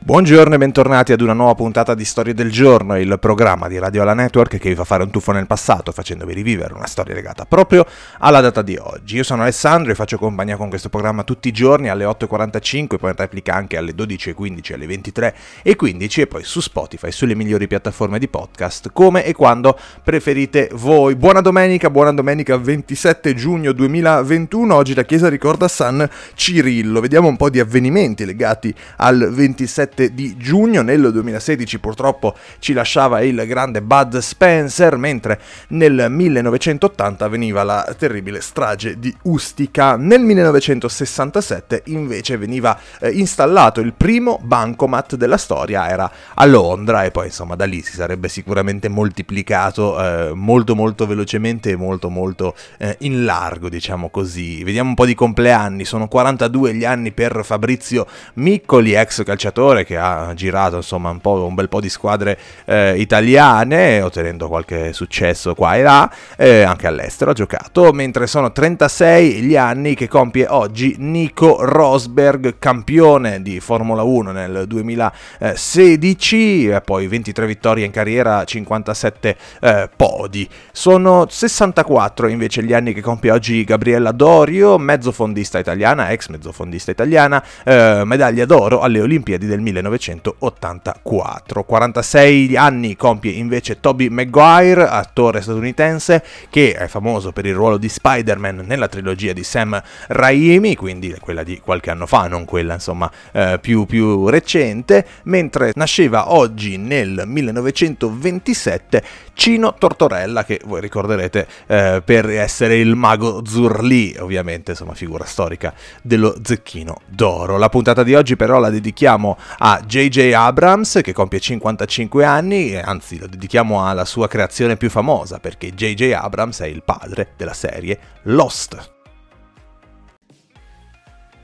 Buongiorno e bentornati ad una nuova puntata di Storie del Giorno, il programma di Radio Alla Network che vi fa fare un tuffo nel passato facendovi rivivere una storia legata proprio alla data di oggi. Io sono Alessandro e faccio compagnia con questo programma tutti i giorni alle 8.45, poi in replica anche alle 12.15, alle 23.15 e poi su Spotify, sulle migliori piattaforme di podcast, come e quando preferite voi. Buona domenica, buona domenica 27 giugno 2021, oggi la Chiesa ricorda San Cirillo. Vediamo un po' di avvenimenti legati al 27 7 di giugno. Nel 2016 purtroppo ci lasciava il grande Bud Spencer, mentre nel 1980 avveniva la terribile strage di Ustica. Nel 1967 invece veniva eh, installato il primo bancomat della storia, era a Londra e poi insomma da lì si sarebbe sicuramente moltiplicato eh, molto molto velocemente e molto molto eh, in largo, diciamo così. Vediamo un po' di compleanni, sono 42 gli anni per Fabrizio Miccoli, ex calciatore che ha girato insomma un, un bel po' di squadre eh, italiane, ottenendo qualche successo qua e là, eh, anche all'estero ha giocato, mentre sono 36 gli anni che compie oggi Nico Rosberg, campione di Formula 1 nel 2016, e poi 23 vittorie in carriera, 57 eh, podi. Sono 64 invece gli anni che compie oggi Gabriella Dorio, mezzofondista italiana, ex mezzofondista italiana, eh, medaglia d'oro alle Olimpiadi del 1900. 1984. 46 anni compie invece Toby Maguire, attore statunitense che è famoso per il ruolo di Spider-Man nella trilogia di Sam Raimi, quindi quella di qualche anno fa, non quella insomma eh, più, più recente, mentre nasceva oggi nel 1927 Cino Tortorella, che voi ricorderete eh, per essere il mago Zurli, ovviamente, insomma, figura storica dello Zecchino d'Oro. La puntata di oggi però la dedichiamo a J.J. Abrams, che compie 55 anni, anzi la dedichiamo alla sua creazione più famosa, perché J.J. Abrams è il padre della serie Lost.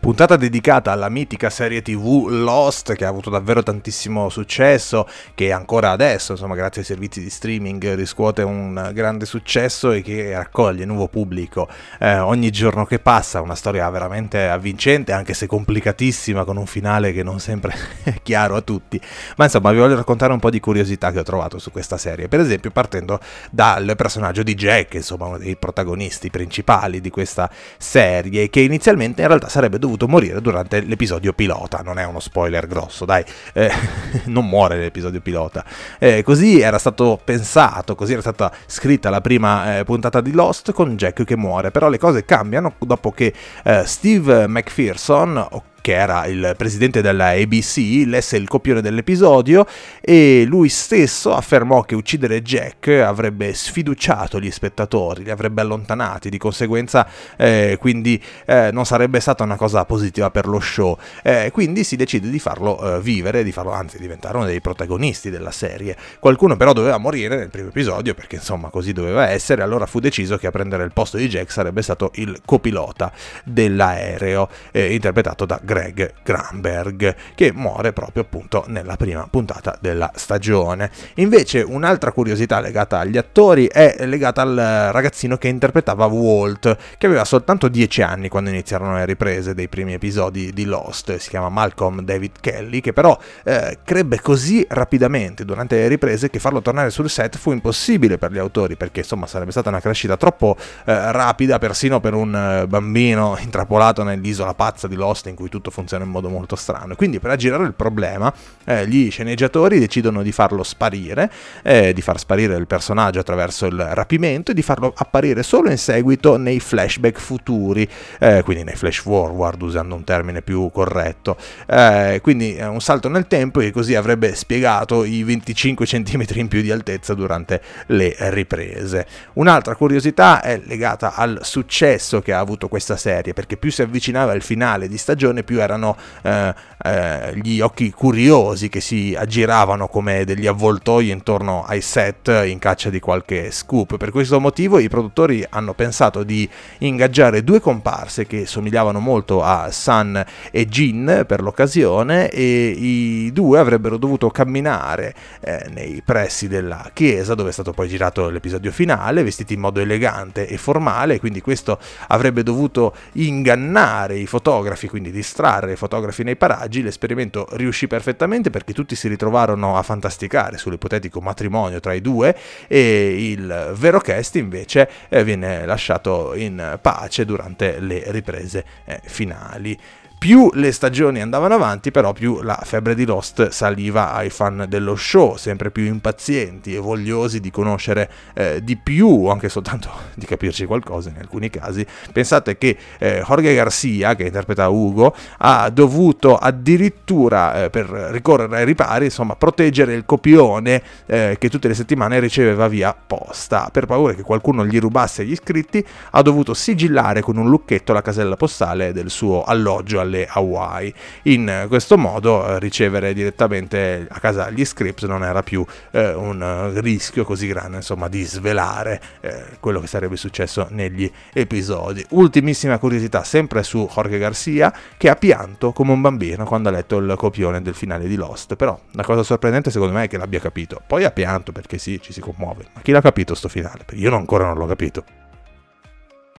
Puntata dedicata alla mitica serie TV Lost che ha avuto davvero tantissimo successo, che ancora adesso, insomma, grazie ai servizi di streaming riscuote un grande successo e che raccoglie nuovo pubblico eh, ogni giorno che passa, una storia veramente avvincente, anche se complicatissima, con un finale che non sempre è chiaro a tutti. Ma insomma, vi voglio raccontare un po' di curiosità che ho trovato su questa serie. Per esempio, partendo dal personaggio di Jack, insomma, uno dei protagonisti principali di questa serie, che inizialmente in realtà sarebbe dovuto dovuto morire durante l'episodio pilota. Non è uno spoiler grosso, dai, eh, non muore nell'episodio pilota. Eh, così era stato pensato, così era stata scritta la prima eh, puntata di Lost con Jack che muore. Però le cose cambiano dopo che eh, Steve McPherson, che era il presidente della ABC, lesse il copione dell'episodio e lui stesso affermò che uccidere Jack avrebbe sfiduciato gli spettatori, li avrebbe allontanati, di conseguenza eh, quindi eh, non sarebbe stata una cosa positiva per lo show. Eh, quindi si decide di farlo eh, vivere, di farlo anzi diventare uno dei protagonisti della serie. Qualcuno però doveva morire nel primo episodio perché insomma così doveva essere, allora fu deciso che a prendere il posto di Jack sarebbe stato il copilota dell'aereo eh, interpretato da Greg Greg Gramberg, che muore proprio appunto nella prima puntata della stagione. Invece un'altra curiosità legata agli attori è legata al ragazzino che interpretava Walt, che aveva soltanto 10 anni quando iniziarono le riprese dei primi episodi di Lost, si chiama Malcolm David Kelly, che però eh, crebbe così rapidamente durante le riprese che farlo tornare sul set fu impossibile per gli autori, perché insomma sarebbe stata una crescita troppo eh, rapida persino per un eh, bambino intrappolato nell'isola pazza di Lost in cui tutto tutto funziona in modo molto strano. Quindi per aggirare il problema eh, gli sceneggiatori decidono di farlo sparire, eh, di far sparire il personaggio attraverso il rapimento e di farlo apparire solo in seguito nei flashback futuri, eh, quindi nei flash forward usando un termine più corretto. Eh, quindi un salto nel tempo che così avrebbe spiegato i 25 cm in più di altezza durante le riprese. Un'altra curiosità è legata al successo che ha avuto questa serie, perché più si avvicinava il finale di stagione, più più erano eh, eh, gli occhi curiosi che si aggiravano come degli avvoltoi intorno ai set in caccia di qualche scoop. Per questo motivo i produttori hanno pensato di ingaggiare due comparse che somigliavano molto a Sun e Jin per l'occasione e i due avrebbero dovuto camminare eh, nei pressi della chiesa dove è stato poi girato l'episodio finale, vestiti in modo elegante e formale, quindi questo avrebbe dovuto ingannare i fotografi, quindi distrarre incontrare i fotografi nei paraggi, l'esperimento riuscì perfettamente perché tutti si ritrovarono a fantasticare sull'ipotetico matrimonio tra i due e il vero cast invece eh, viene lasciato in pace durante le riprese eh, finali. Più le stagioni andavano avanti, però più la febbre di Lost saliva ai fan dello show, sempre più impazienti e vogliosi di conoscere eh, di più, anche soltanto di capirci qualcosa in alcuni casi. Pensate che eh, Jorge Garcia, che interpreta Ugo, ha dovuto addirittura, eh, per ricorrere ai ripari, insomma, proteggere il copione eh, che tutte le settimane riceveva via posta. Per paura che qualcuno gli rubasse gli iscritti, ha dovuto sigillare con un lucchetto la casella postale del suo alloggio alle alle Hawaii. In questo modo eh, ricevere direttamente a casa gli scripts non era più eh, un rischio così grande insomma di svelare eh, quello che sarebbe successo negli episodi. Ultimissima curiosità sempre su Jorge Garcia che ha pianto come un bambino quando ha letto il copione del finale di Lost, però la cosa sorprendente secondo me è che l'abbia capito. Poi ha pianto perché sì, ci si commuove, ma chi l'ha capito sto finale? Io ancora non l'ho capito.